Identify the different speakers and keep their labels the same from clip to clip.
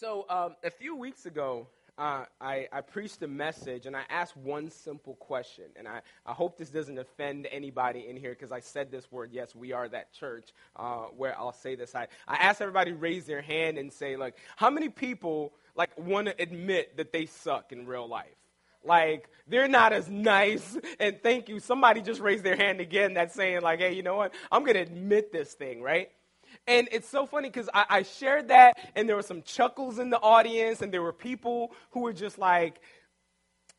Speaker 1: So, um, a few weeks ago, uh, I, I, preached a message and I asked one simple question. And I, I hope this doesn't offend anybody in here because I said this word. Yes, we are that church uh, where I'll say this. I, I asked everybody raise their hand and say, like, how many people like want to admit that they suck in real life? Like, they're not as nice. And thank you. Somebody just raised their hand again that's saying, like, hey, you know what? I'm going to admit this thing, right? And it's so funny because I, I, shared that, and there were some chuckles in the audience, and there were people who were just like,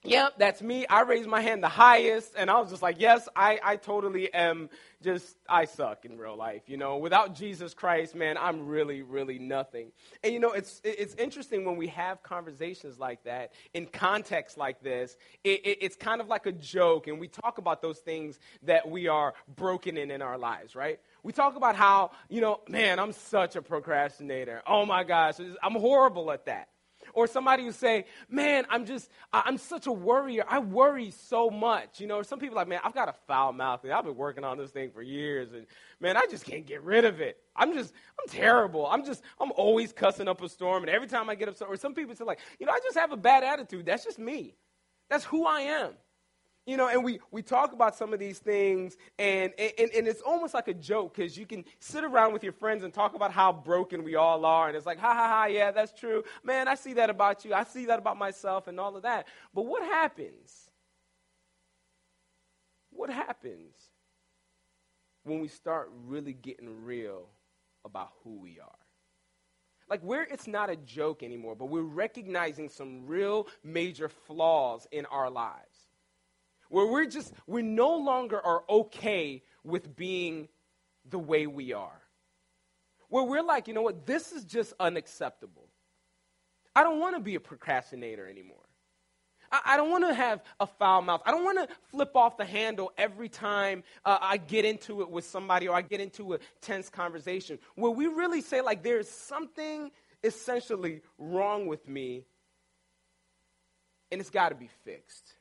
Speaker 1: Yep, that's me. I raised my hand the highest, and I was just like, Yes, I, I totally am just, I suck in real life. You know, without Jesus Christ, man, I'm really, really nothing. And you know, it's, it's interesting when we have conversations like that in context like this, it, it, it's kind of like a joke, and we talk about those things that we are broken in in our lives, right? We talk about how, you know, man, I'm such a procrastinator. Oh my gosh, I'm horrible at that. Or somebody who say, man, I'm just, I'm such a worrier. I worry so much. You know, some people like, man, I've got a foul mouth. And I've been working on this thing for years. And man, I just can't get rid of it. I'm just, I'm terrible. I'm just, I'm always cussing up a storm. And every time I get upset, or some people say like, you know, I just have a bad attitude. That's just me. That's who I am. You know, and we, we talk about some of these things, and, and, and it's almost like a joke because you can sit around with your friends and talk about how broken we all are, and it's like, ha ha ha, yeah, that's true. Man, I see that about you. I see that about myself, and all of that. But what happens? What happens when we start really getting real about who we are? Like, where it's not a joke anymore, but we're recognizing some real major flaws in our lives where we're just, we no longer are okay with being the way we are. Where we're like, you know what, this is just unacceptable. I don't want to be a procrastinator anymore. I, don't want to have a foul mouth. I don't want to flip off the handle every time uh, I get into it with somebody or I get into a tense conversation. Where we really say, like, there's something essentially wrong with me and it's got to be fixed.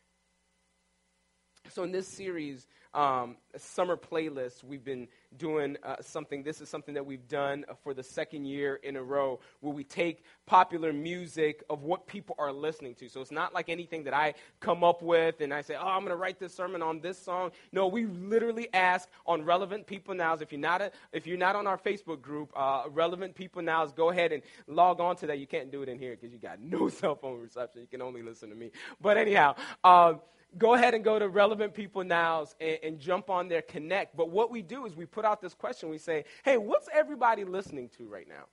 Speaker 1: So, in this series, um, summer playlist, we've been doing uh, something. This is something that we've done for the second year in a row, where we take popular music of what people are listening to. So it's not like anything that I come up with and I say, "Oh, I'm going to write this sermon on this song." No, we literally ask on relevant people nows. If you're not a, if you're not on our Facebook group, uh, relevant people nows, go ahead and log on to that. You can't do it in here because you got no cell phone reception. You can only listen to me. But anyhow. Uh, go ahead and go to relevant people nows and, and, jump on their connect. But what we do is we put out this question. We say hey what's everybody listening to right now?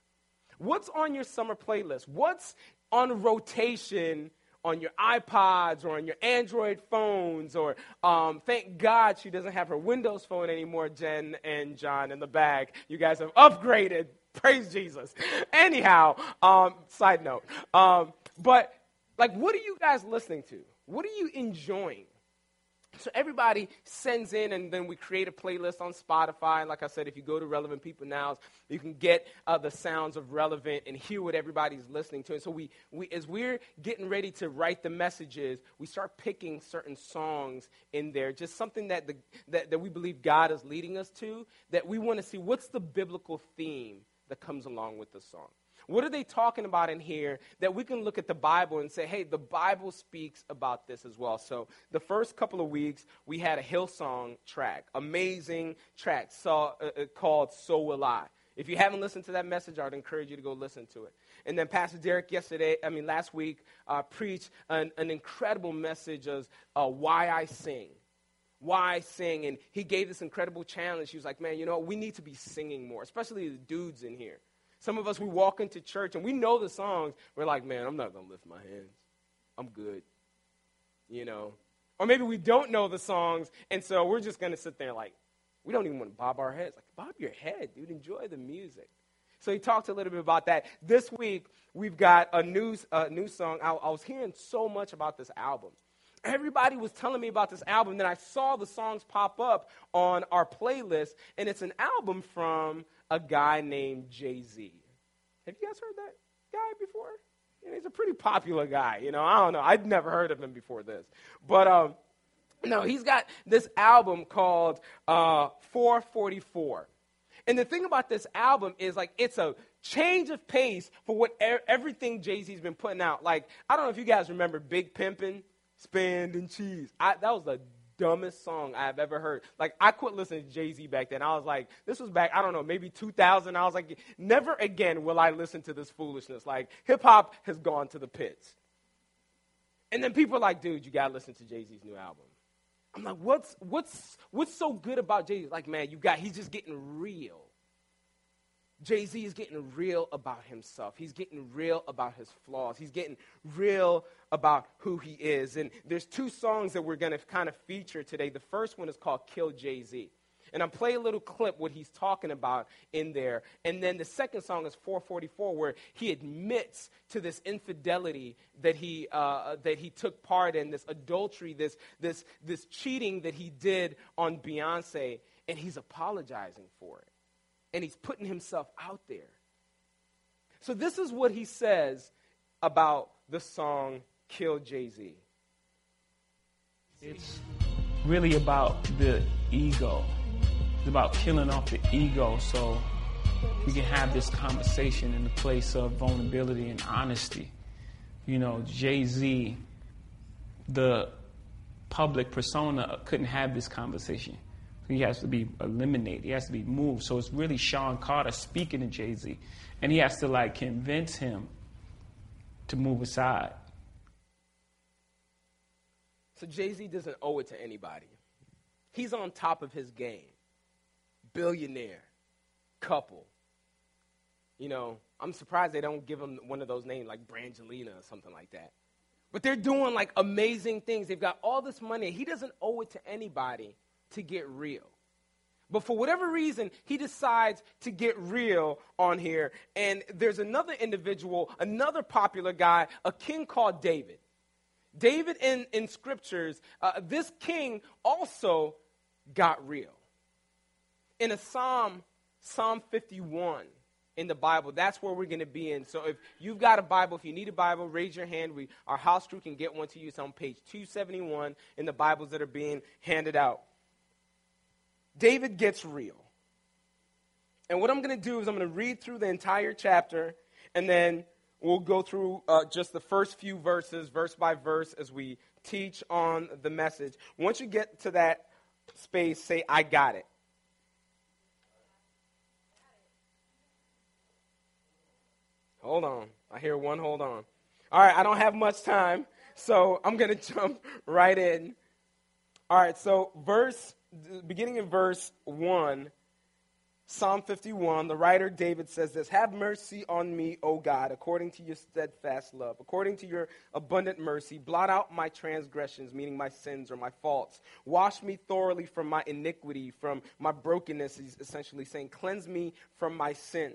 Speaker 1: What's on your summer playlist? What's on rotation on your ipods or on your android phones? Or um, thank god she doesn't have her windows phone anymore jen and john in the bag you guys have upgraded. Praise jesus. Anyhow um, side note. Um, but like what are you guys listening to what are you enjoying? So everybody sends in, and then we create a playlist on Spotify. And like I said, if you go to Relevant People Now, you can get uh, the sounds of Relevant and hear what everybody's listening to. And so we, we, as we're getting ready to write the messages, we start picking certain songs in there, just something that, the, that, that we believe God is leading us to, that we want to see what's the biblical theme that comes along with the song. What are they talking about in here that we can look at the Bible and say, hey, the Bible speaks about this as well? So, the first couple of weeks, we had a Hillsong track, amazing track uh, uh, called So Will I. If you haven't listened to that message, I would encourage you to go listen to it. And then Pastor Derek yesterday, I mean last week, uh, preached an, an, incredible message of uh, why I sing. Why I sing. And he gave this incredible challenge. He was like, man, you know, we need to be singing more, especially the dudes in here. Some of us, we walk into church and we know the songs. We're like, man, I'm not going to lift my hands. I'm good. You know? Or maybe we don't know the songs, and so we're just going to sit there like, we don't even want to bob our heads. Like, bob your head, dude. Enjoy the music. So he talked a little bit about that. This week, we've got a new, uh, new song. I, I was hearing so much about this album everybody was telling me about this album. Then I saw the songs pop up on our playlist, and it's an album from a guy named Jay Z. Have you guys heard that guy before? He's a pretty popular guy. You know, I don't know. I'd never heard of him before this, but um, no, he's got this album called uh, 444. And the thing about this album is like it's a change of pace for what er- everything Jay Z's been putting out. Like, I don't know if you guys remember Big Pimpin', Spanding Cheese. I, that was the dumbest song I've ever heard. Like, I quit listening to Jay Z back then. I was like, this was back, I don't know, maybe 2000. I was like, never again will I listen to this foolishness. Like, hip hop has gone to the pits. And then people are like, dude, you got to listen to Jay Z's new album. I'm like, what's, what's, what's so good about Jay Z? Like, man, you got, he's just getting real. Jay Z is getting real about himself. He's getting real about his flaws. He's getting real about who he is. And there's two songs that we're going to kind of feature today. The first one is called Kill Jay Z. And I'll play a little clip what he's talking about in there. And then the second song is 444, where he admits to this infidelity that he, uh, that he took part in, this adultery, this, this, this cheating that he did on Beyonce, and he's apologizing for it and he's putting himself out there. So, this is what he says about the song Kill Jay Z.
Speaker 2: It's really about the ego. It's about killing off the ego so we can have this conversation in the place of vulnerability and honesty. You know, Jay Z, the public persona, couldn't have this conversation. He has to be eliminated. He has to be moved. So it's really Sean Carter speaking to Jay Z. And he has to like convince him to move aside.
Speaker 1: So Jay Z doesn't owe it to anybody. He's on top of his game. Billionaire, couple. You know, I'm surprised they don't give him one of those names like Brangelina or something like that. But they're doing like amazing things. They've got all this money. He doesn't owe it to anybody to get real. But for whatever reason, he decides to get real on here. And there's another individual, another popular guy, a king called David. David in, in scriptures, uh, this king also got real. In a psalm, Psalm 51 in the Bible, that's where we're going to be in. So if you've got a Bible, if you need a Bible, raise your hand. We, our house crew can get one to you. It's on page 271 in the Bibles that are being handed out. David gets real. And what I'm going to do is I'm going to read through the entire chapter, and then we'll go through uh, just the first few verses, verse by verse, as we teach on the message. Once you get to that space, say, I got it. Hold on. I hear one hold on. All right, I don't have much time, so I'm going to jump right in. All right, so verse beginning in verse 1, Psalm 51, the writer David says this Have mercy on me, O God, according to your steadfast love, according to your abundant mercy. Blot out my transgressions, meaning my sins or my faults. Wash me thoroughly from my iniquity, from my brokenness, he's essentially saying. Cleanse me from my sin.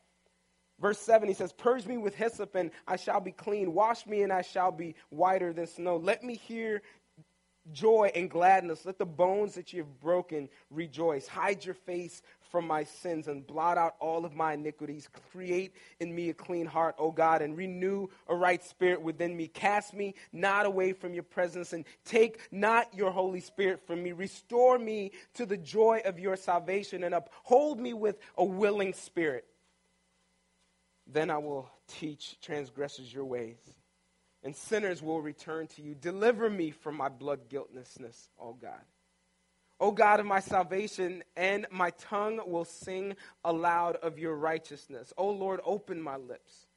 Speaker 1: Verse 7, he says, Purge me with hyssop, and I shall be clean. Wash me, and I shall be whiter than snow. Let me hear joy and gladness. Let the bones that you have broken rejoice. Hide your face from my sins and blot out all of my iniquities. Create in me a clean heart, O God, and renew a right spirit within me. Cast me not away from your presence, and take not your Holy Spirit from me. Restore me to the joy of your salvation, and uphold me with a willing spirit. Then I will teach transgressors your ways, and sinners will return to you. Deliver me from my blood guiltlessness, O God. O God of my salvation, and my tongue will sing aloud of your righteousness. O Lord, open my lips,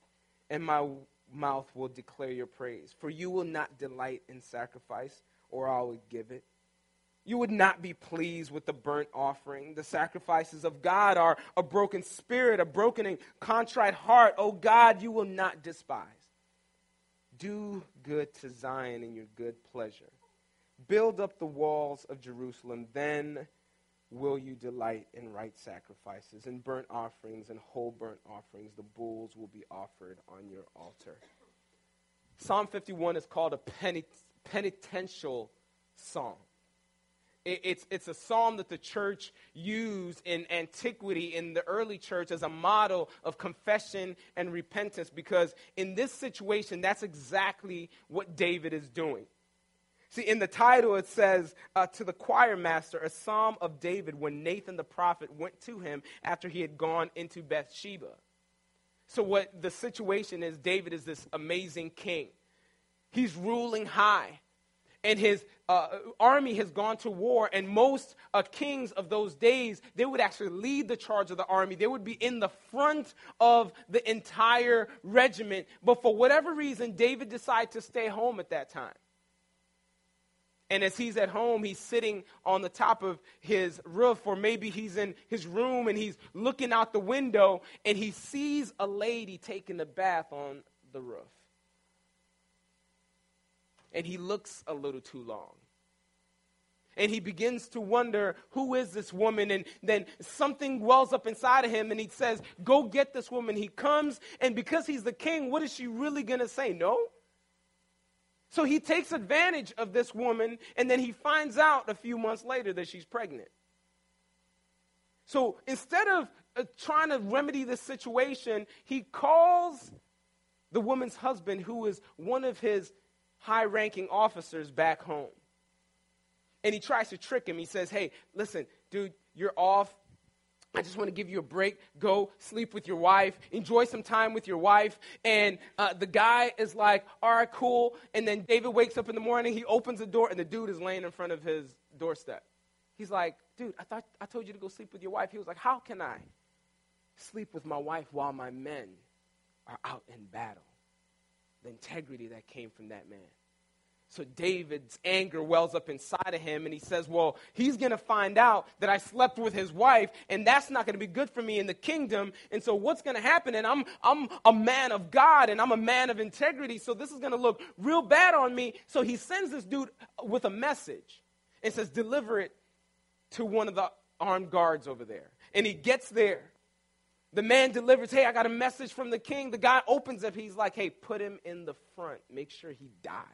Speaker 1: and my mouth will declare your praise. For you will not delight in sacrifice, or I will give it. You would not be pleased with the burnt offering. The sacrifices of God are a broken spirit, a broken and contrite heart. Oh God, you will not despise. Do good to Zion in your good pleasure. Build up the walls of Jerusalem. Then will you delight in right sacrifices, and burnt offerings and whole burnt offerings. The bulls will be offered on your altar. Psalm 51 is called a penitential psalm. It's, it's a psalm that the church used in antiquity, in the early church, as a model of confession and repentance, because in this situation, that's exactly what David is doing. See, in the title, it says, uh, To the choir master, a psalm of David when Nathan the prophet went to him after he had gone into Bathsheba. So, what the situation is, David is this amazing king. He's ruling high and his uh, army has gone to war, and most uh, kings of those days, they would actually lead the charge of the army. They would be in the front of the entire regiment. But for whatever reason, David decided to stay home at that time. And as he's at home, he's sitting on the top of his roof, or maybe he's in his room and he's looking out the window and he sees a lady taking a bath on the roof and he looks a little too long. And he begins to wonder, who is this woman? And then something wells up inside of him, and he says, Go get this woman. He comes, and because he's the king, what is she really going to say? No? So he takes advantage of this woman, and then he finds out a few months later that she's pregnant. So instead of uh, trying to remedy the situation, he calls the woman's husband, who is one of his high ranking officers back home. And he tries to trick him. He says, Hey, listen, dude, you're off. I just want to give you a break. Go sleep with your wife. Enjoy some time with your wife. And uh, the guy is like, All right, cool. And then David wakes up in the morning. He opens the door, and the dude is laying in front of his doorstep. He's like, Dude, I thought I told you to go sleep with your wife. He was like, How can I sleep with my wife while my men are out in battle? The integrity that came from that man. So David's anger wells up inside of him, and he says, Well, he's going to find out that I slept with his wife, and that's not going to be good for me in the kingdom. And so what's going to happen? And I'm, I'm a man of God, and I'm a man of integrity, so this is going to look real bad on me. So he sends this dude with a message and says, Deliver it to one of the armed guards over there. And he gets there, the man delivers, hey, I got a message from the king. The guy opens up. He's like, hey, put him in the front. Make sure he dies.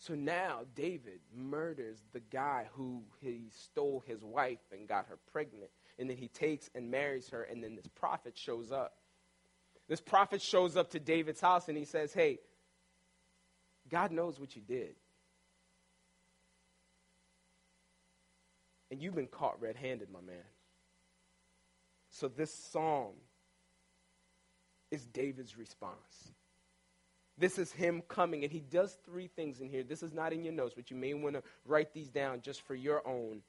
Speaker 1: So now David murders the guy who he stole his wife and got her pregnant. And then he takes and marries her. And then this prophet shows up. This prophet shows up to David's house and he says, hey, God knows what you did. And you've been caught red handed, my man. So this psalm is David's response. This is him coming, and he does three things in here. This is not in your notes, but you may want to write these down just for your own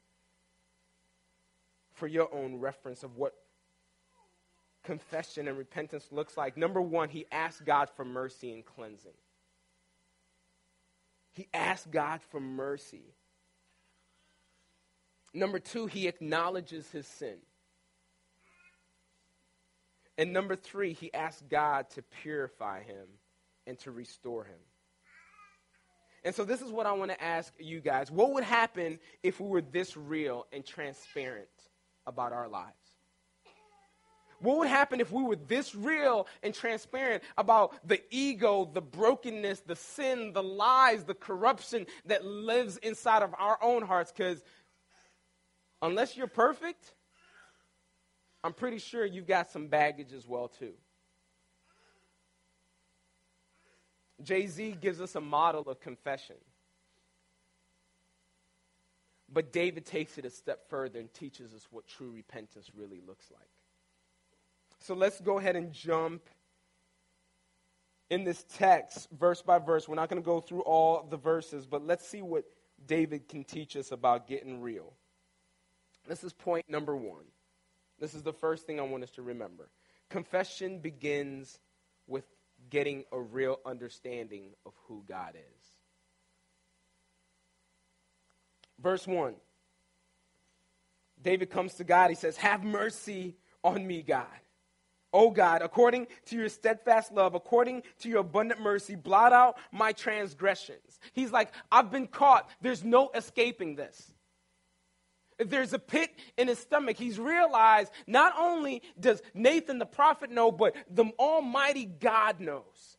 Speaker 1: for your own reference of what confession and repentance looks like. Number one, he asks God for mercy and cleansing. He asks God for mercy. Number two, he acknowledges his sin. And number three, he asked God to purify him and to restore him. And so, this is what I want to ask you guys. What would happen if we were this real and transparent about our lives? What would happen if we were this real and transparent about the ego, the brokenness, the sin, the lies, the corruption that lives inside of our own hearts? Because unless you're perfect, I'm pretty sure you've got some baggage as well too. Jay-Z gives us a model of confession. But David takes it a step further and teaches us what true repentance really looks like. So let's go ahead and jump in this text, verse by verse. We're not going to go through all the verses, but let's see what David can teach us about getting real. This is point number one. This is the first thing I want us to remember. Confession begins with getting a real understanding of who God is. Verse 1 David comes to God. He says, Have mercy on me, God. Oh God, according to your steadfast love, according to your abundant mercy, blot out my transgressions. He's like, I've been caught. There's no escaping this there's a pit in his stomach. He's realized not only does Nathan the prophet know, but the Almighty God knows.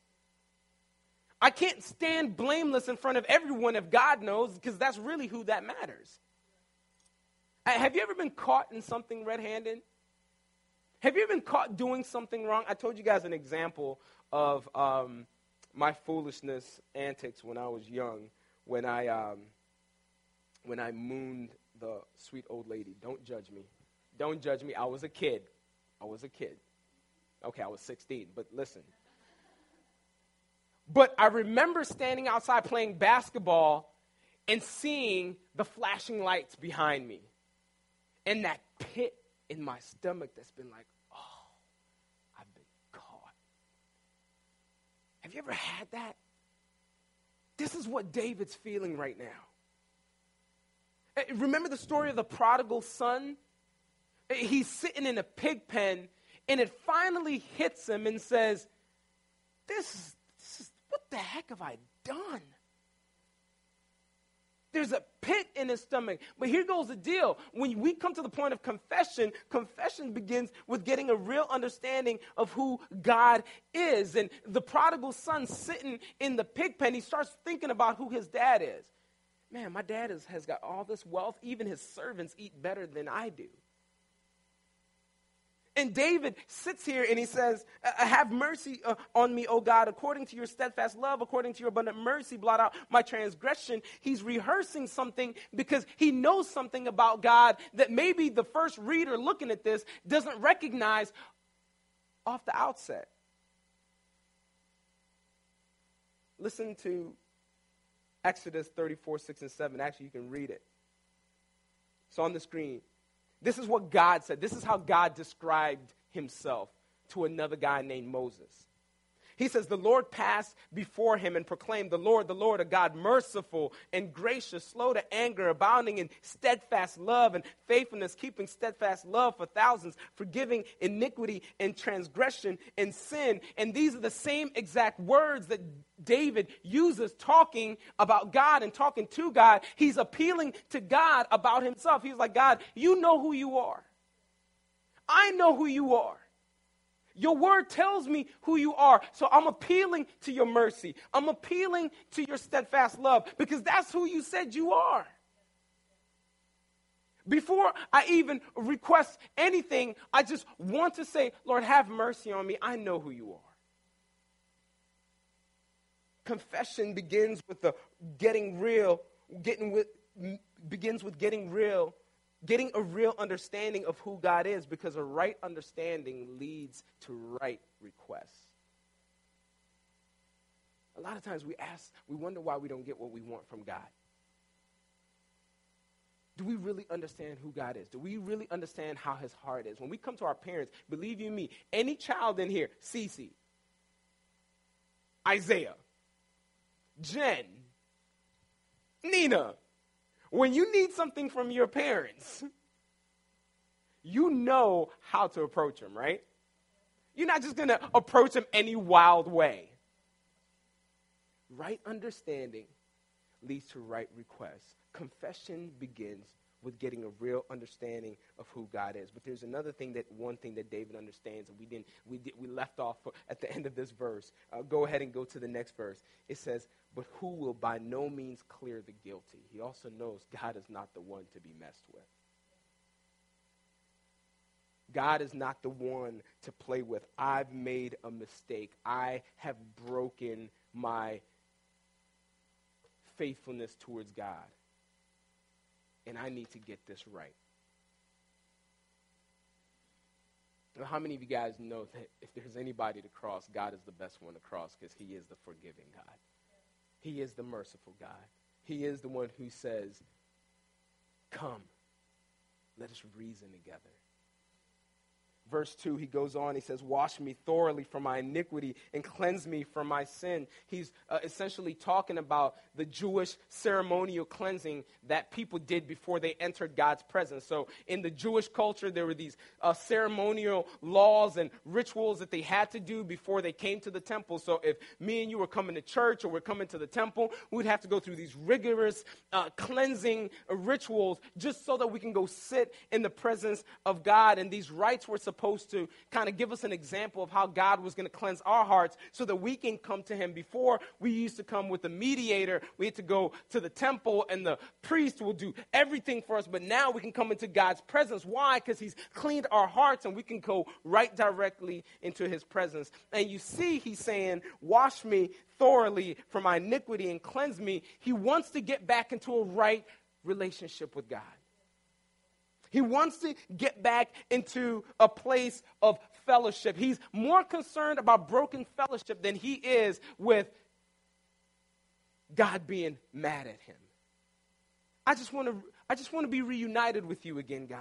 Speaker 1: I can't stand blameless in front of everyone if God knows, because that's really who that matters. Uh, have you ever been caught in something red handed? Have you ever been caught doing something wrong? I told you guys an example of um, my foolishness antics when I was young, when I, um, when I mooned the sweet old lady. Don't judge me. Don't judge me. I was a kid. I was a kid. Okay, I was 16, but listen. But I remember standing outside playing basketball and seeing the flashing lights behind me and that pit in my stomach that's been like, oh, I've been caught. Have you ever had that? This is what David's feeling right now. Eh, remember the story of the prodigal son? Eh, he's sitting in a pig pen, and it finally hits him and says, This is what the heck have I done? There's a pit in his stomach. But here goes the deal. When we come to the point of confession, confession begins with getting a real understanding of who God is. And the prodigal son sitting in the pig pen, he starts thinking about who his dad is. Man, my dad is, has got all this wealth. Even his servants eat better than I do. And David sits here and he says, uh, uh, Have mercy uh, on me, O God, according to your steadfast love, according to your abundant mercy, blot out my transgression. He's rehearsing something because he knows something about God that maybe the first reader looking at this doesn't recognize off the outset. Listen to Exodus 34, 6, and 7. Actually, you can read it. It's on the screen. This is what God said. This is how God described himself to another guy named Moses. He says, The Lord passed before him and proclaimed, The Lord, the Lord, a God merciful and gracious, slow to anger, abounding in steadfast love and faithfulness, keeping steadfast love for thousands, forgiving iniquity and transgression and sin. And these are the same exact words that David uses talking about God and talking to God. He's appealing to God about himself. He's like, God, you know who you are. I know who you are. Your word tells me who you are. So I'm appealing to your mercy. I'm appealing to your steadfast love because that's who you said you are. Before I even request anything, I just want to say, Lord, have mercy on me. I know who you are. Confession begins with the getting real, getting with begins with getting real getting a real understanding of who God is because a right understanding leads to right requests. A lot of times we ask, we wonder why we don't get what we want from God. Do we really understand who God is? Do we really understand how his heart is? When we come to our parents, believe you me, any child in here, Cece, Isaiah, Jen, Nina, when you need something from your parents, you know how to approach them, right? You're not just going to approach them any wild way. Right understanding leads to right requests. Confession begins with getting a real understanding of who God is. But there's another thing that one thing that David understands, and we didn't we did, we left off at the end of this verse. Uh, go ahead and go to the next verse. It says, "But who will by no means clear the guilty?" He also knows God is not the one to be messed with. God is not the one to play with. I've made a mistake. I have broken my faithfulness towards God and I need to get this right. Now, how many of you guys know that if there's anybody to cross, God is the best one to cross because He is the forgiving God? He is the merciful God. He is the one who says, Come, let us reason together verse 2, he goes on, he says, Wash me thoroughly from my iniquity and cleanse me from my sin. He's uh, essentially talking about the Jewish ceremonial cleansing that people did before they entered God's presence. So, in the Jewish culture, there were these uh, ceremonial laws and rituals that they had to do before they came to the temple. So, if me and you were coming to church or we're coming to the temple, we'd have to go through these rigorous uh, cleansing rituals just so that we can go sit in the presence of God. And these rites were supposed supposed to kind of give us an example of how God was going to cleanse our hearts so that we can come to Him. Before, we used to come with a mediator. We had to go to the temple, and the priest will do everything for us. But now we can come into God's presence. Why? Because He's cleaned our hearts, and we can go right directly into His presence. And you see, He's saying, Wash me thoroughly from my iniquity and cleanse me. He wants to get back into a right relationship with God. He wants to get back into a place of fellowship. He's more concerned about broken fellowship than he is with God being mad at him. I just want to I just want to be reunited with you again, God.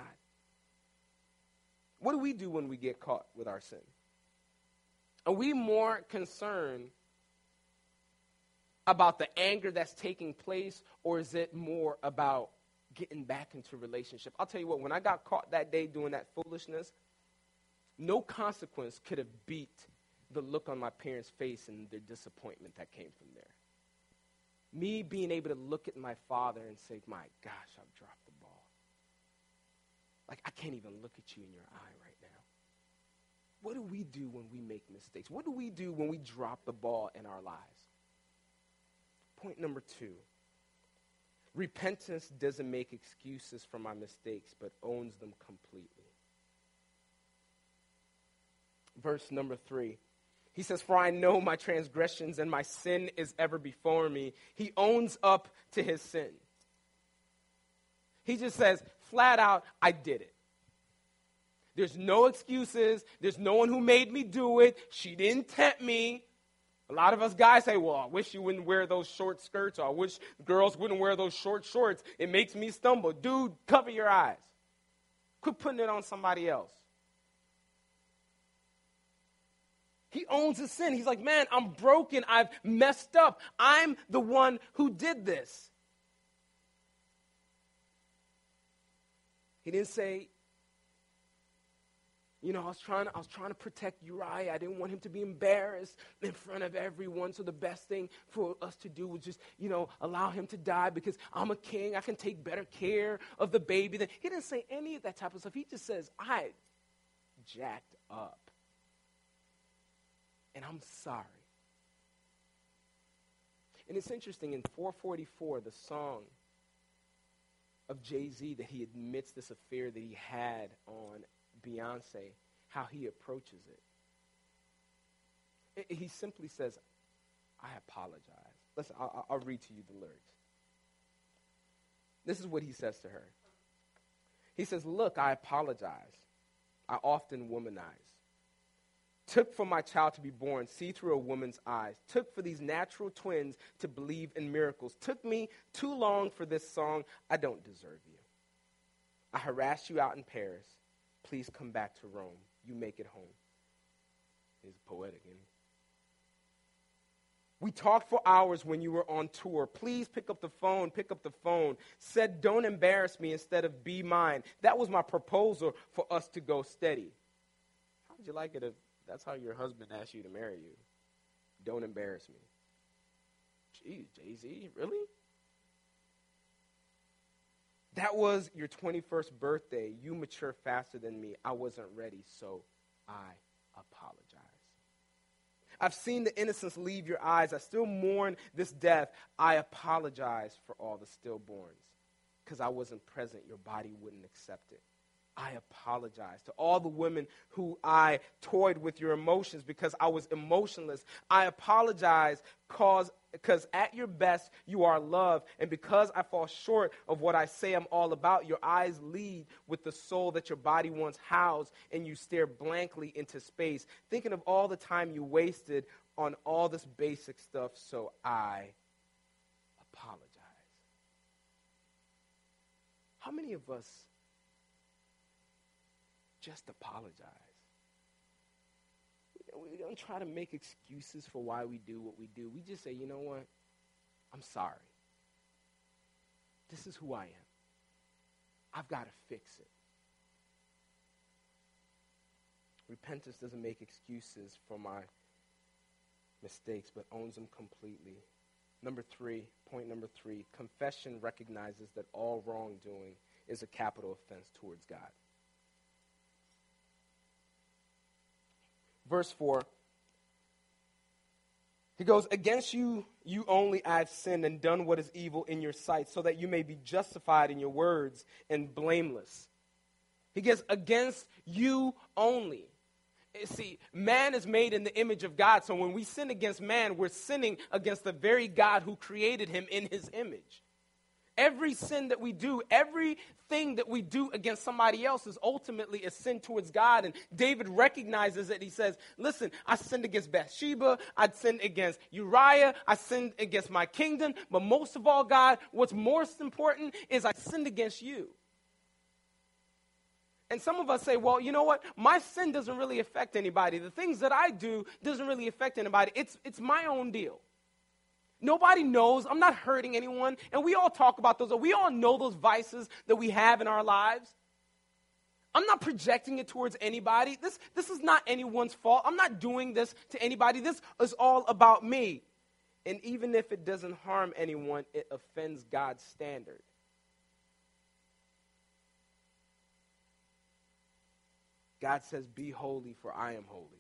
Speaker 1: What do we do when we get caught with our sin? Are we more concerned about the anger that's taking place, or is it more about getting back into relationship? I'll tell you what, when I got caught that day doing that foolishness, no consequence could have beat the look on my parents' face and their disappointment that came from there. Me being able to look at my father and say, My gosh, I've dropped the ball. Like, I can't even look at you in your eye right now. What do we do when we make mistakes? What do we do when we drop the ball in our lives? Point number two repentance doesn't make excuses for my mistakes, but owns them completely. Verse number three. He says, For I know my transgressions and my sin is ever before me. He owns up to his sin. He just says, flat out, I did it. There's no excuses. There's no one who made me do it. She didn't tempt me. A lot of us guys say, Well, I wish you wouldn't wear those short skirts, or I wish girls wouldn't wear those short shorts. It makes me stumble. Dude, cover your eyes. Quit putting it on somebody else. He owns his sin. He's like, Man, I'm broken. I've messed up. I'm the one who did this. He didn't say, you know, I was trying to, I was trying to protect Uriah. I didn't want him to be embarrassed in front of everyone. So the best thing for us to do was just, you know, allow him to die because I'm a king. I can take better care of the baby. Than, he didn't say any of that type of stuff. He just says, I jacked up. And I'm sorry. And it's interesting in 444, the song of Jay Z, that he admits this affair that he had on Beyonce, how he approaches it. He simply says, I apologize. Listen, I'll, I'll read to you the lyrics. This is what he says to her. He says, Look, I apologize. I often womanize. Took for my child to be born, see through a woman's eyes. Took for these natural twins to believe in miracles. Took me too long for this song. I don't deserve you. I harassed you out in Paris. Please come back to Rome. You make it home. He's poetic, he? We talked for hours when you were on tour. Please pick up the phone, pick up the phone. Said, don't embarrass me instead of be mine. That was my proposal for us to go steady. How would you like it if that's how your husband asked you to marry you? Don't embarrass me. Jeez, Jay Z, really? That was your 21st birthday. You mature faster than me. I wasn't ready, so I apologize. I've seen the innocence leave your eyes. I still mourn this death. I apologize for all the stillborns. Because I wasn't present, your body wouldn't accept it. I apologize to all the women who I toyed with your emotions because I was emotionless. I apologize cause because at your best you are love and because I fall short of what I say I'm all about your eyes lead with the soul that your body once housed and you stare blankly into space thinking of all the time you wasted on all this basic stuff so I apologize. How many of us just apologize. We don't try to make excuses for why we do what we do. We just say, you know what? I'm sorry. This is who I am. I've got to fix it. Repentance doesn't make excuses for my mistakes, but owns them completely. Number three, point number three, confession recognizes that all wrongdoing is a capital offense towards God. Verse 4. He goes, Against you, you only I have sinned and done what is evil in your sight, so that you may be justified in your words and blameless. He gets against you only. Eh, see, man is made in the image of God, so when we sin against man, we're sinning against the very God who created him in his image. Every sin that we do, everything that we do against somebody else is ultimately a sin towards God. And David recognizes it. He says, Listen, I sinned against Bathsheba. I sinned against Uriah. I sinned against my kingdom. But most of all, God, what's most important is I sinned against you. And some of us say, well, you know what? My sin doesn't really affect anybody. The things that I do doesn't really affect anybody. It's, it's my own deal. Nobody knows. I'm not hurting anyone. And we all talk about those. We all know those vices that we have in our lives. I'm not projecting it towards anybody. This, this is not anyone's fault. I'm not doing this to anybody. This is all about me. And even if it doesn't harm anyone, it offends God's standard. God says, Be holy, for I am holy.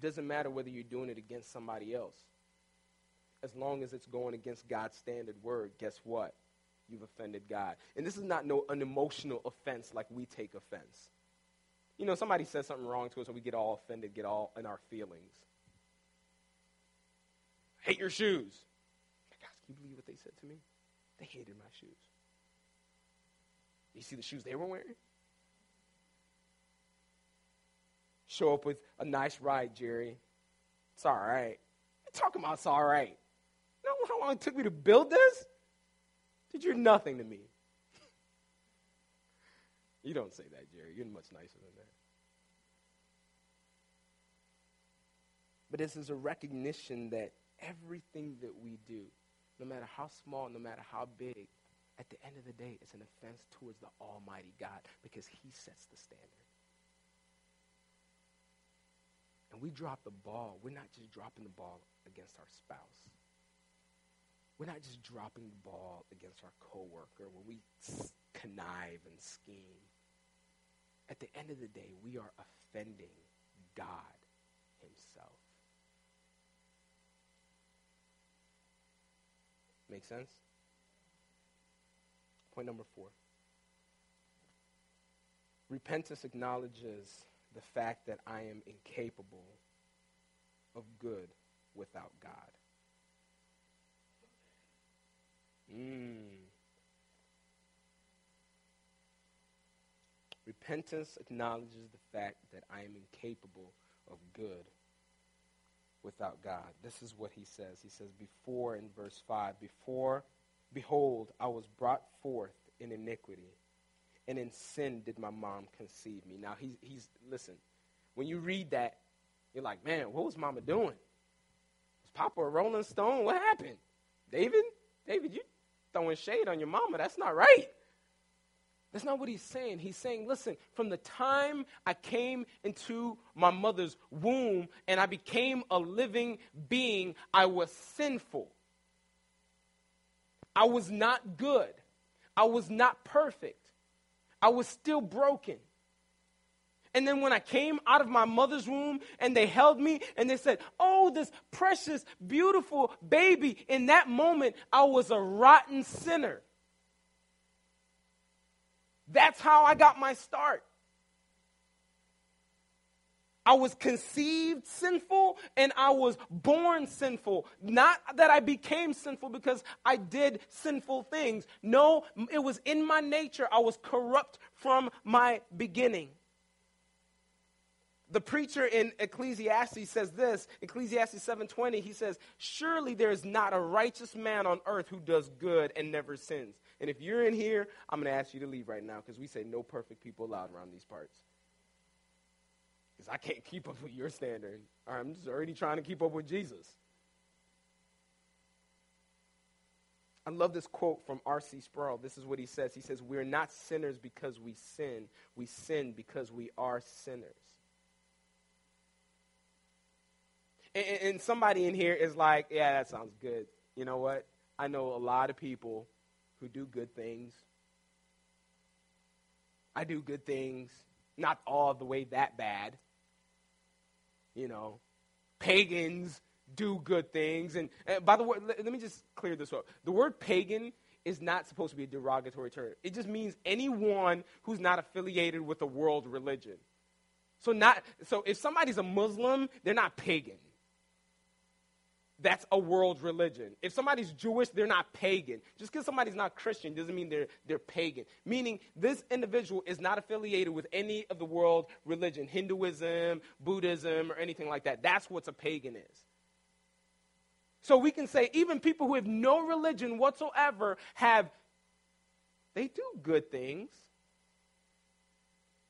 Speaker 1: Doesn't matter whether you're doing it against somebody else. As long as it's going against God's standard word, guess what? You've offended God. And this is not no an emotional offense like we take offense. You know, somebody says something wrong to us and we get all offended, get all in our feelings. hate your shoes. Guys, can you believe what they said to me? They hated my shoes. You see the shoes they were wearing? Show up with a nice ride, Jerry. It's all right. You're talking about it's all right. You know how long it took me to build this? Did you're nothing to me. you don't say that, Jerry. You're much nicer than that. But this is a recognition that everything that we do, no matter how small, no matter how big, at the end of the day, it's an offense towards the Almighty God because He sets the standard. And we drop the ball, we're not just dropping the ball against our spouse. We're not just dropping the ball against our coworker when we connive and scheme. At the end of the day, we are offending God himself. Make sense? Point number four. Repentance acknowledges the fact that I am incapable of good without God. Mm. Repentance acknowledges the fact that I am incapable of good without God. This is what he says. He says, before in verse 5, before, behold, I was brought forth in iniquity and in sin did my mom conceive me. Now, he's, he's listen, when you read that, you're like, man, what was mama doing? Was Papa a Rolling Stone? What happened? David? David, you throwing shade on your mama. That's not right. That's not what he's saying. He's saying, listen, from the time I came into my mother's womb and I became a living being, I was sinful. I was not good. I was not perfect. I was still broken. And then when I came out of my mother's womb and they held me and they said, Oh, this precious, beautiful baby, in that moment, I was a rotten sinner. That's how I got my start. I was conceived sinful and I was born sinful. Not that I became sinful because I did sinful things. No, it was in my nature. I was corrupt from my beginning. The preacher in Ecclesiastes says this, Ecclesiastes 7:20, he says, "Surely there is not a righteous man on earth who does good and never sins." And if you're in here, I'm going to ask you to leave right now because we say no perfect people allowed around these parts because I can't keep up with your standard. I'm just already trying to keep up with Jesus. I love this quote from R.C. Sproul. This is what he says. He says, We're not sinners because we sin, we sin because we are sinners. And, and somebody in here is like, Yeah, that sounds good. You know what? I know a lot of people who do good things. I do good things not all the way that bad. You know, pagans do good things. And, and by the way, let, let me just clear this up. The word pagan is not supposed to be a derogatory term. It just means anyone who's not affiliated with a world religion. So not so if somebody's a Muslim, they're not pagan. That's a world religion. If somebody's Jewish, they're not pagan. Just because somebody's not Christian doesn't mean they're, they're pagan. Meaning, this individual is not affiliated with any of the world religion, Hinduism, Buddhism, or anything like that. That's what a pagan is. So we can say even people who have no religion whatsoever have, they do good things.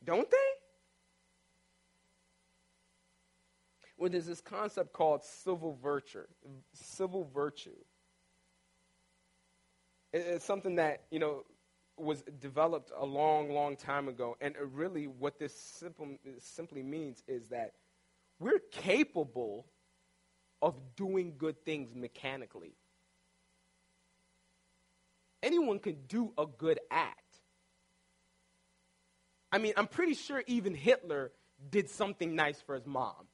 Speaker 1: Don't they? Well, there's this concept called civil virtue. Civil virtue. It's something that, you know, was developed a long, long time ago. And really, what this simple, simply means is that we're capable of doing good things mechanically. Anyone can do a good act. I mean, I'm pretty sure even Hitler did something nice for his mom.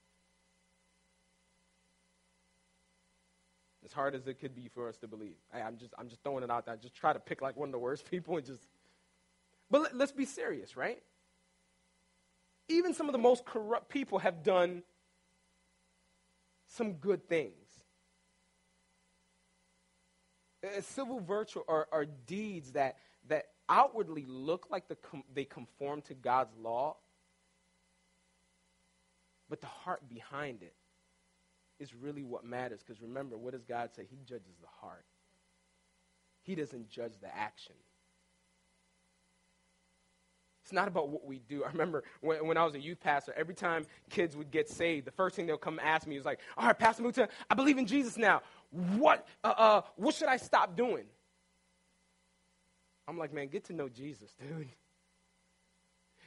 Speaker 1: As hard as it could be for us to believe. I, am just, I'm just throwing it out there. I just try to pick like one of the worst people and just. But let, let's be serious, right? Even some of the most corrupt people have done some good things. A civil virtue are, are deeds that, that outwardly look like the com- they conform to God's law, but the heart behind it is really what matters. Because remember, what does God say? He judges the heart, He doesn't judge the action. It's not about what we do. I remember when, when I was a youth pastor, every time kids would get saved, the first thing they'll come ask me is like, all right, Pastor Muta, I believe in Jesus now. What, uh, uh, what should I stop doing? I'm like, man, get to know Jesus, dude.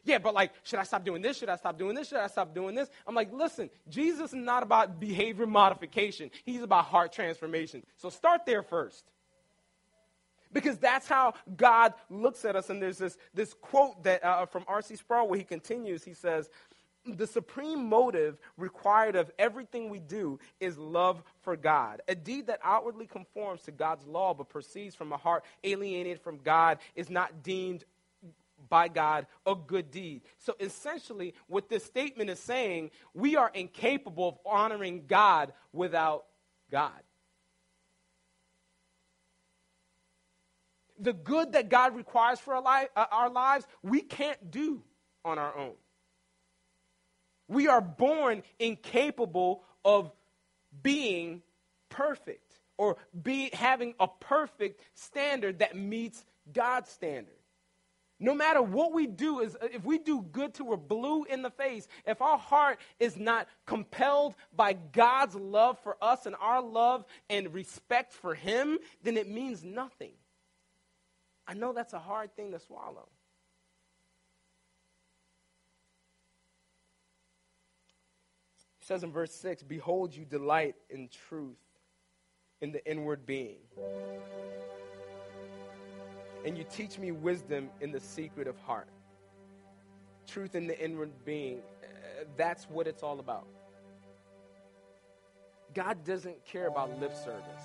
Speaker 1: Yeah, but like, should I stop doing this? Should I stop doing this? Should I stop doing this? I'm like, listen, Jesus is not about behavior modification. He's about heart transformation. So start there first because that's how God looks at us. And there's this, this quote that, uh, from R.C. Sproul where he continues. He says, the supreme motive required of everything we do is love for God. A deed that outwardly conforms to God's law but proceeds from a heart alienated from God is not deemed by God a good deed. So essentially, what this statement is saying, we are incapable of honoring God without God. the good that God requires for our, life, uh, our lives, we can't do on our own. We are born incapable of being perfect or be, having a perfect standard that meets God's standard. No matter what we do, is uh, if we do good till we're blue in the face, if our heart is not compelled by God's love for us and our love and respect for Him, then it means nothing. I know that's a hard thing to swallow. He says in verse 6 Behold, you delight in truth in the inward being. And you teach me wisdom in the secret of heart. Truth in the inward being. That's what it's all about. God doesn't care about lip service.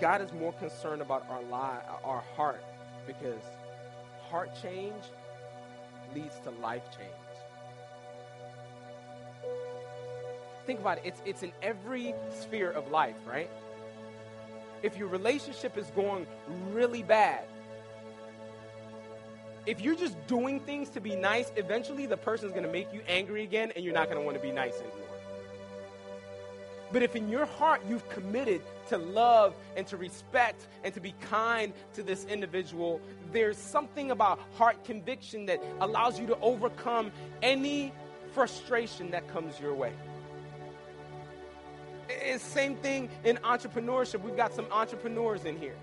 Speaker 1: God is more concerned about our life, our heart, because heart change leads to life change. Think about it. It's, it's in every sphere of life, right? If your relationship is going really bad, if you're just doing things to be nice, eventually the person's going to make you angry again and you're not going to want to be nice anymore. But if in your heart you've committed to love and to respect and to be kind to this individual, there's something about heart conviction that allows you to overcome any frustration that comes your way. It's same thing in entrepreneurship. We've got some entrepreneurs in here.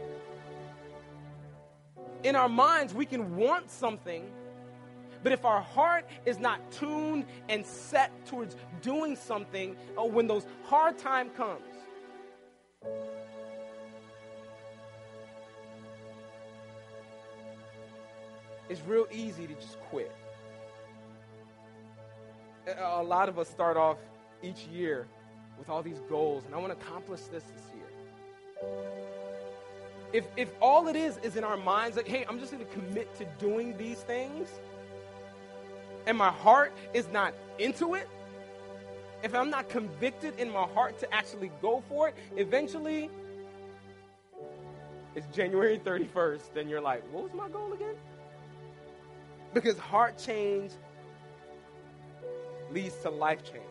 Speaker 1: In our minds, we can want something, But if our heart is not tuned and set towards doing something, or when those hard time comes, it's real easy to just quit. A lot of us start off each year with all these goals, and I want to accomplish this this year. If, if all it is is in our minds, like, hey, I'm just going to commit to doing these things, and my heart is not into it, if I'm not convicted in my heart to actually go for it, eventually it's January 31st, and you're like, what was my goal again? Because heart change leads to life change.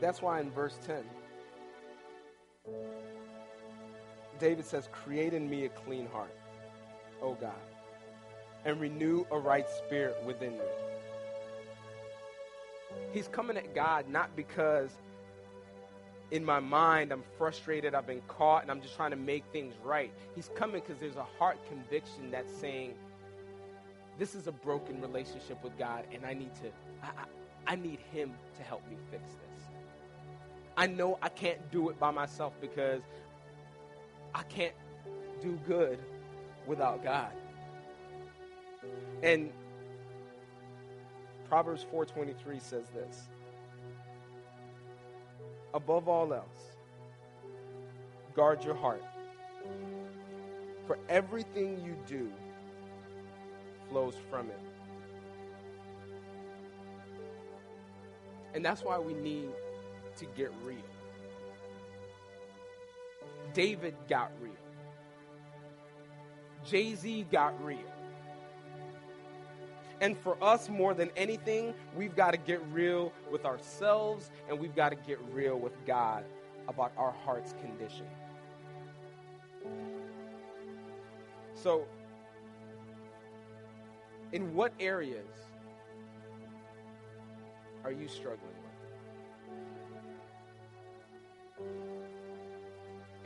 Speaker 1: That's why in verse 10, David says, Create in me a clean heart, O God, and renew a right spirit within me. He's coming at God not because in my mind I'm frustrated, I've been caught, and I'm just trying to make things right. He's coming because there's a heart conviction that's saying, This is a broken relationship with God, and I need to, I, I, I need Him to help me fix this. I know I can't do it by myself because I can't do good without God. And Proverbs 4:23 says this. Above all else, guard your heart. For everything you do flows from it. And that's why we need to get real. David got real. Jay Z got real. And for us, more than anything, we've got to get real with ourselves and we've got to get real with God about our heart's condition. So, in what areas are you struggling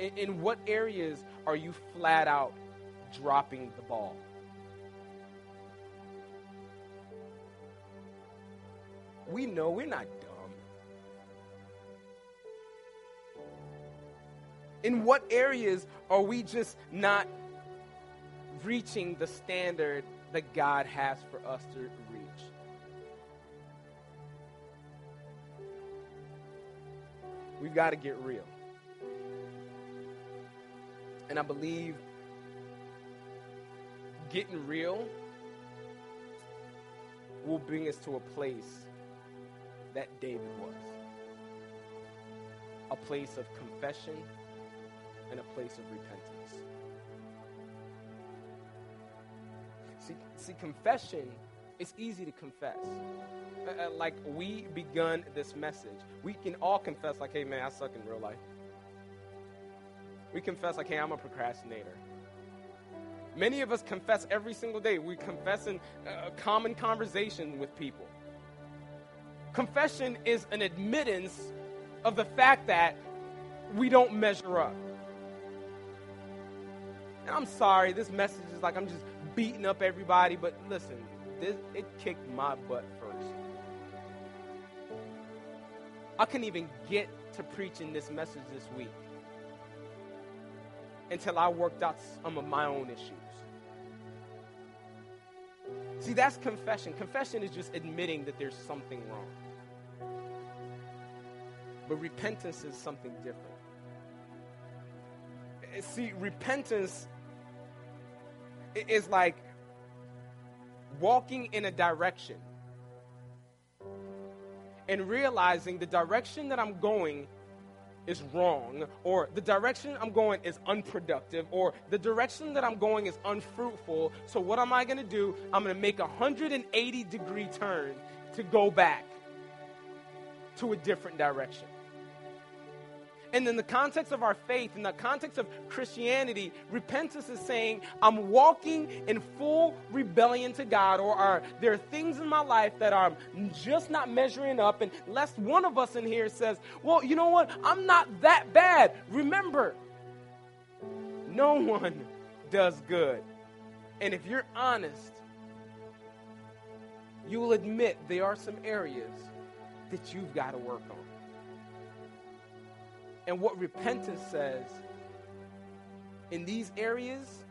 Speaker 1: In, in what areas are you flat out dropping the ball? we know we're not dumb. In what areas are we just not reaching the standard that God has for us to reach? We've got to get real. And I believe getting real will bring us to a place that David was a place of confession and a place of repentance. See, see confession, it's easy to confess. Uh, uh, like we begun this message, we can all confess, like, hey, man, I suck in real life. We confess, like, hey, I'm a procrastinator. Many of us confess every single day. We confess in a uh, common conversation with people. Confession is an admittance of the fact that we don't measure up. And I'm sorry, this message is like I'm just beating up everybody, but listen, this it kicked my butt first. I couldn't even get to preaching this message this week until I worked out some of my own issues. See, that's confession. Confession is just admitting that there's something wrong. But repentance is something different. See, repentance is like walking in a direction and realizing the direction that I'm going is wrong, or the direction I'm going is unproductive, or the direction that I'm going is unfruitful. So, what am I going to do? I'm going to make a 180 degree turn to go back to a different direction. And in the context of our faith, in the context of Christianity, repentance is saying, I'm walking in full rebellion to God, or are there are things in my life that I'm just not measuring up. And lest one of us in here says, Well, you know what? I'm not that bad. Remember, no one does good. And if you're honest, you will admit there are some areas that you've got to work on. And what repentance says in these areas,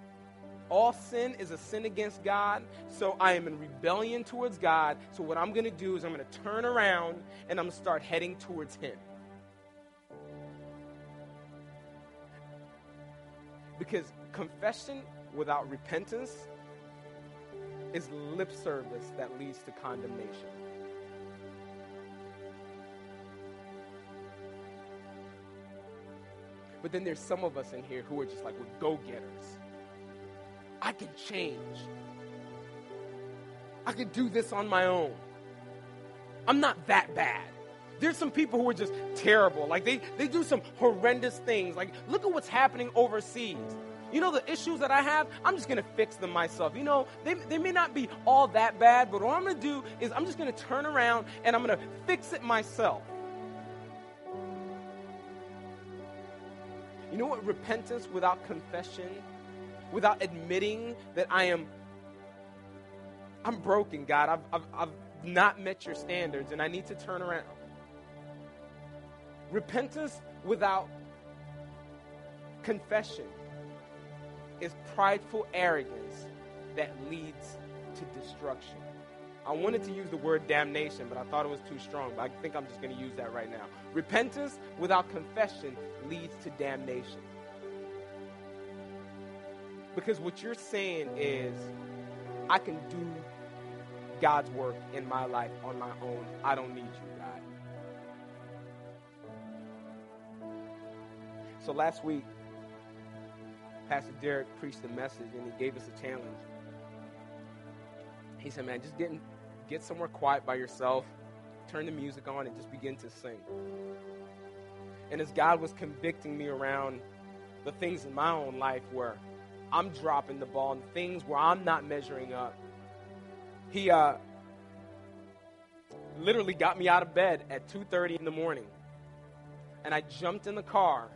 Speaker 1: all sin is a sin against God. So I am in rebellion towards God. So what I'm going to do is I'm going to turn around and I'm going to start heading towards Him. Because confession without repentance is lip service that leads to condemnation. But then there's some of us in here who are just like, we're go getters. I can change. I can do this on my own. I'm not that bad. There's some people who are just terrible. Like they, they do some horrendous things. Like, look at what's happening overseas. You know, the issues that I have, I'm just to fix them myself. You know, they, they may not be all that bad, but what I'm to do is I'm just to turn around and I'm to fix it myself. You know what repentance without confession, without admitting that I am I'm broken, God. I've, I've, I've not met your standards and I need to turn around. Repentance without confession is prideful arrogance that leads to destruction. I wanted to use the word damnation, but I thought it was too strong. But I think I'm just going to use that right now. Repentance without confession leads to damnation. Because what you're saying is, I can do God's work in my life on my own. I don't need you, God. So last week, Pastor Derek preached a message and he gave us a challenge. He said, Man, just get, get somewhere quiet by yourself, turn the music on, and just begin to sing. And as God was convicting me around the things in my own life where I'm dropping the ball and things where I'm not measuring up, he uh, literally got me out of bed at 2.30 in the morning. And I jumped in the car.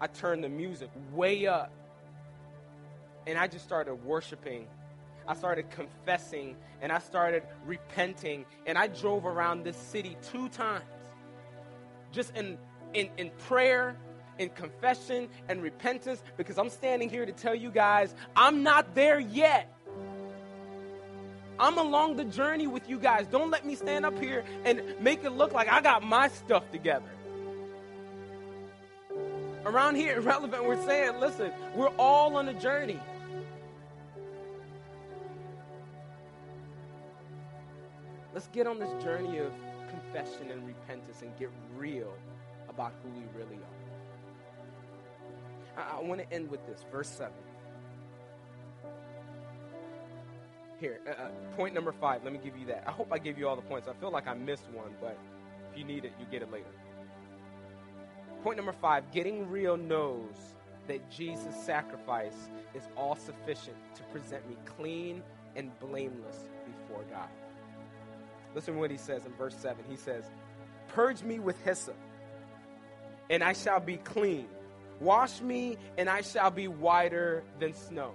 Speaker 1: I turned the music way up. And I just started worshiping I started confessing and I started repenting. And I drove around this city two times just in, in, in prayer, in confession, and repentance because I'm standing here to tell you guys I'm not there yet. I'm along the journey with you guys. Don't let me stand up here and make it look like I got my stuff together. Around here, irrelevant, we're saying, listen, we're all on a journey. Let's get on this journey of confession and repentance and get real about who we really are. I, I want to end with this, verse 7. Here, uh, uh, point number five. Let me give you that. I hope I gave you all the points. I feel like I missed one, but if you need it, you get it later. Point number five getting real knows that Jesus' sacrifice is all sufficient to present me clean and blameless before God. Listen to what he says in verse 7. He says, Purge me with hyssop, and I shall be clean. Wash me, and I shall be whiter than snow.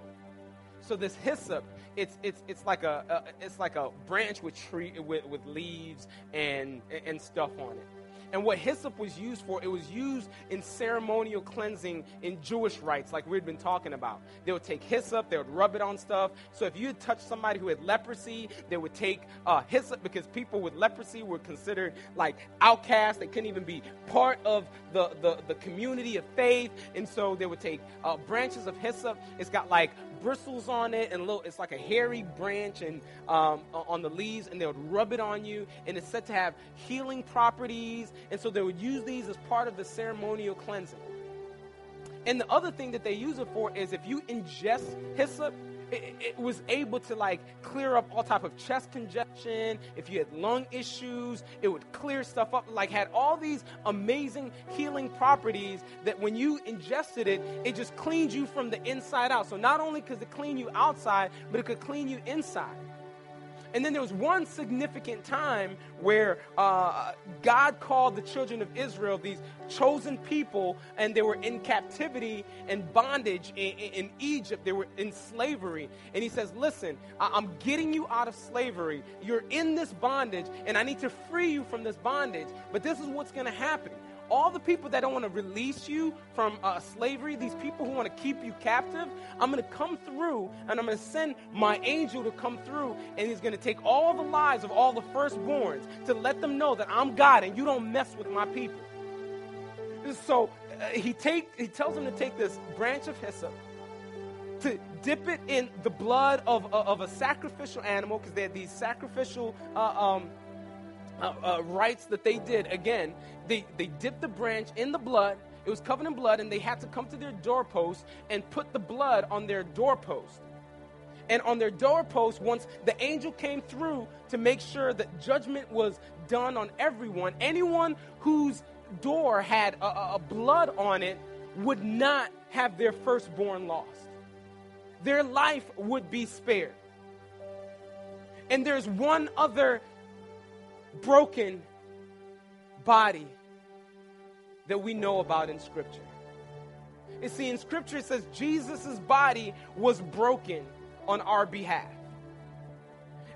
Speaker 1: So this hyssop, it's it's it's like a, a it's like a branch with tree with, with leaves and and stuff on it. And what hyssop was used for, it was used in ceremonial cleansing in Jewish rites, like we'd been talking about. They would take hyssop, they would rub it on stuff. So if you touched somebody who had leprosy, they would take uh, hyssop because people with leprosy were considered like outcasts. They couldn't even be part of the, the, the community of faith. And so they would take uh, branches of hyssop. It's got like bristles on it and little, it's like a hairy branch and um, on the leaves, and they would rub it on you. And it's said to have healing properties. And so they would use these as part of the ceremonial cleansing. And the other thing that they use it for is if you ingest hyssop, it, it, was able to like clear up all type of chest congestion. If you had lung issues it would clear stuff up like had all these amazing healing properties that when you ingested it it just cleaned you from the inside out. So not only could it clean you outside but it could clean you inside and then there was one significant time where uh, God called the children of Israel, these chosen people, and they were in captivity and bondage in, in, Egypt. They were in slavery. And he says, Listen, I'm getting you out of slavery. You're in this bondage, and I need to free you from this bondage. But this is what's going to happen all the people that don't want to release you from uh, slavery, these people who want to keep you captive, I'm going to come through and I'm going to send my angel to come through and he's going to take all the lives of all the firstborns to let them know that I'm God and you don't mess with my people. So uh, he, take, he tells them to take this branch of hyssop to dip it in the blood of, of, of a sacrificial animal because they had these sacrificial uh, um, uh, uh, rites that they did. Again, they, they dipped the branch in the blood. It was covered in blood, and they had to come to their doorpost and put the blood on their doorpost. And on their doorpost, once the angel came through to make sure that judgment was done on everyone, anyone whose door had a, a blood on it would not have their firstborn lost. Their life would be spared. And there's one other broken body that we know about in Scripture. You see, in Scripture it says Jesus' body was broken on our behalf.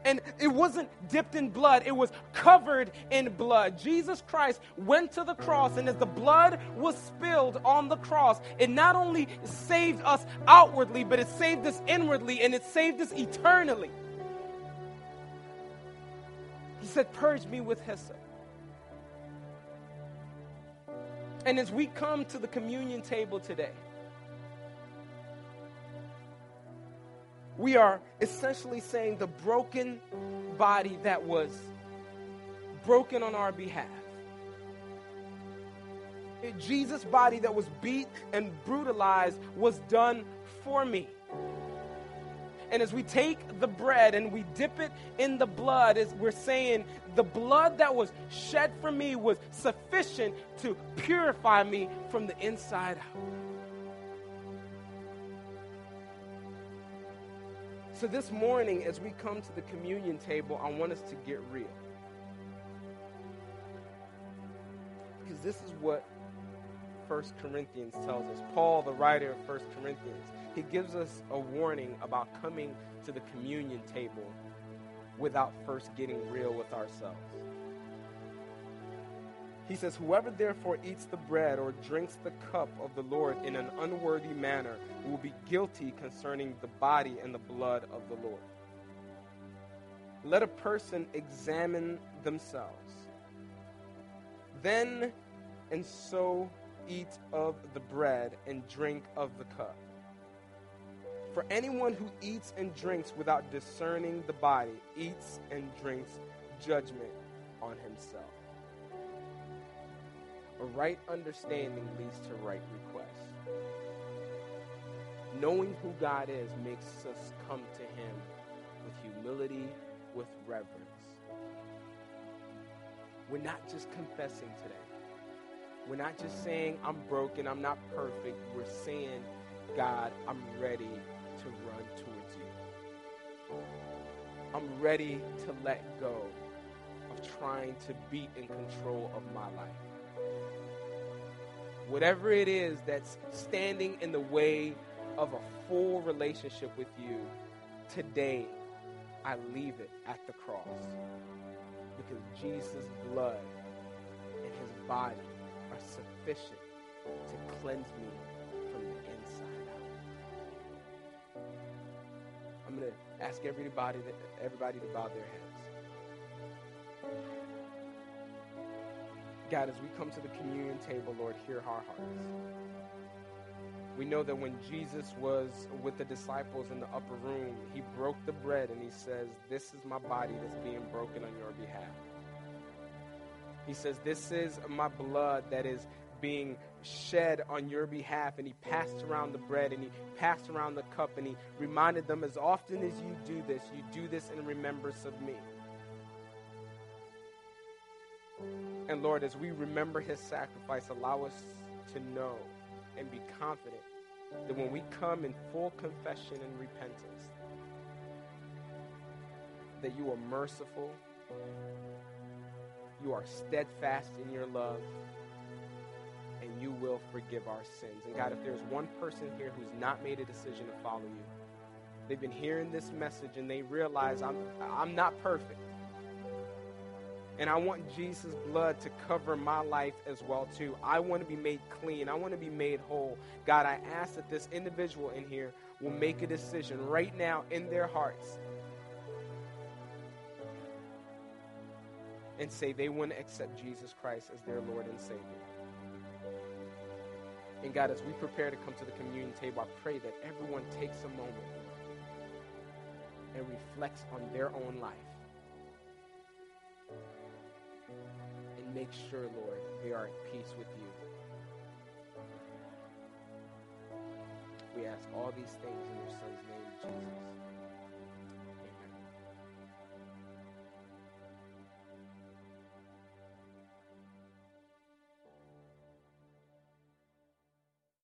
Speaker 1: And it wasn't dipped in blood, it was covered in blood. Jesus Christ went to the cross, and as the blood was spilled on the cross, it not only saved us outwardly, but it saved us inwardly, and it saved us eternally. Said, Purge me with hyssop. And as we come to the communion table today, we are essentially saying the broken body that was broken on our behalf. Jesus' body that was beat and brutalized was done for me. And as we take the bread and we dip it in the blood, as we're saying, the blood that was shed for me was sufficient to purify me from the inside out. So this morning, as we come to the communion table, I want us to get real. Because this is what 1 Corinthians tells us. Paul, the writer of 1 Corinthians, he gives us a warning about coming to the communion table without first getting real with ourselves. He says, Whoever therefore eats the bread or drinks the cup of the Lord in an unworthy manner will be guilty concerning the body and the blood of the Lord. Let a person examine themselves. Then and so eat of the bread and drink of the cup. For anyone who eats and drinks without discerning the body eats and drinks judgment on himself. A right understanding leads to right request. Knowing who God is makes us come to him with humility, with reverence. We're not just confessing today. We're not just saying, I'm broken, I'm not perfect. We're saying, God, I'm ready to run towards you. I'm ready to let go of trying to be in control of my life. Whatever it is that's standing in the way of a full relationship with you, today I leave it at the cross. Because Jesus' blood and his body are sufficient to cleanse me I'm going to ask everybody, that, everybody to bow their heads. God, as we come to the communion table, Lord, hear our hearts. We know that when Jesus was with the disciples in the upper room, he broke the bread and he says, This is my body that's being broken on your behalf. He says, This is my blood that is being shed on your behalf, and he passed around the bread and he passed around the cup, and he reminded them, As often as you do this, you do this in remembrance of me. And Lord, as we remember his sacrifice, allow us to know and be confident that when we come in full confession and repentance, that you are merciful, you are steadfast in your love, you will forgive our sins. And God, if there's one person here who's not made a decision to follow you, they've been hearing this message and they realize I'm, I'm not perfect. And I want Jesus' blood to cover my life as well too. I want to be made clean. I want to be made whole. God, I ask that this individual in here will make a decision right now in their hearts and say they want to accept Jesus Christ as their Lord and Savior. And God, as we prepare to come to the communion table, I pray that everyone takes a moment and reflects on their own life. And make sure, Lord, they are at peace with you. We ask all these things in your Son's name, Jesus.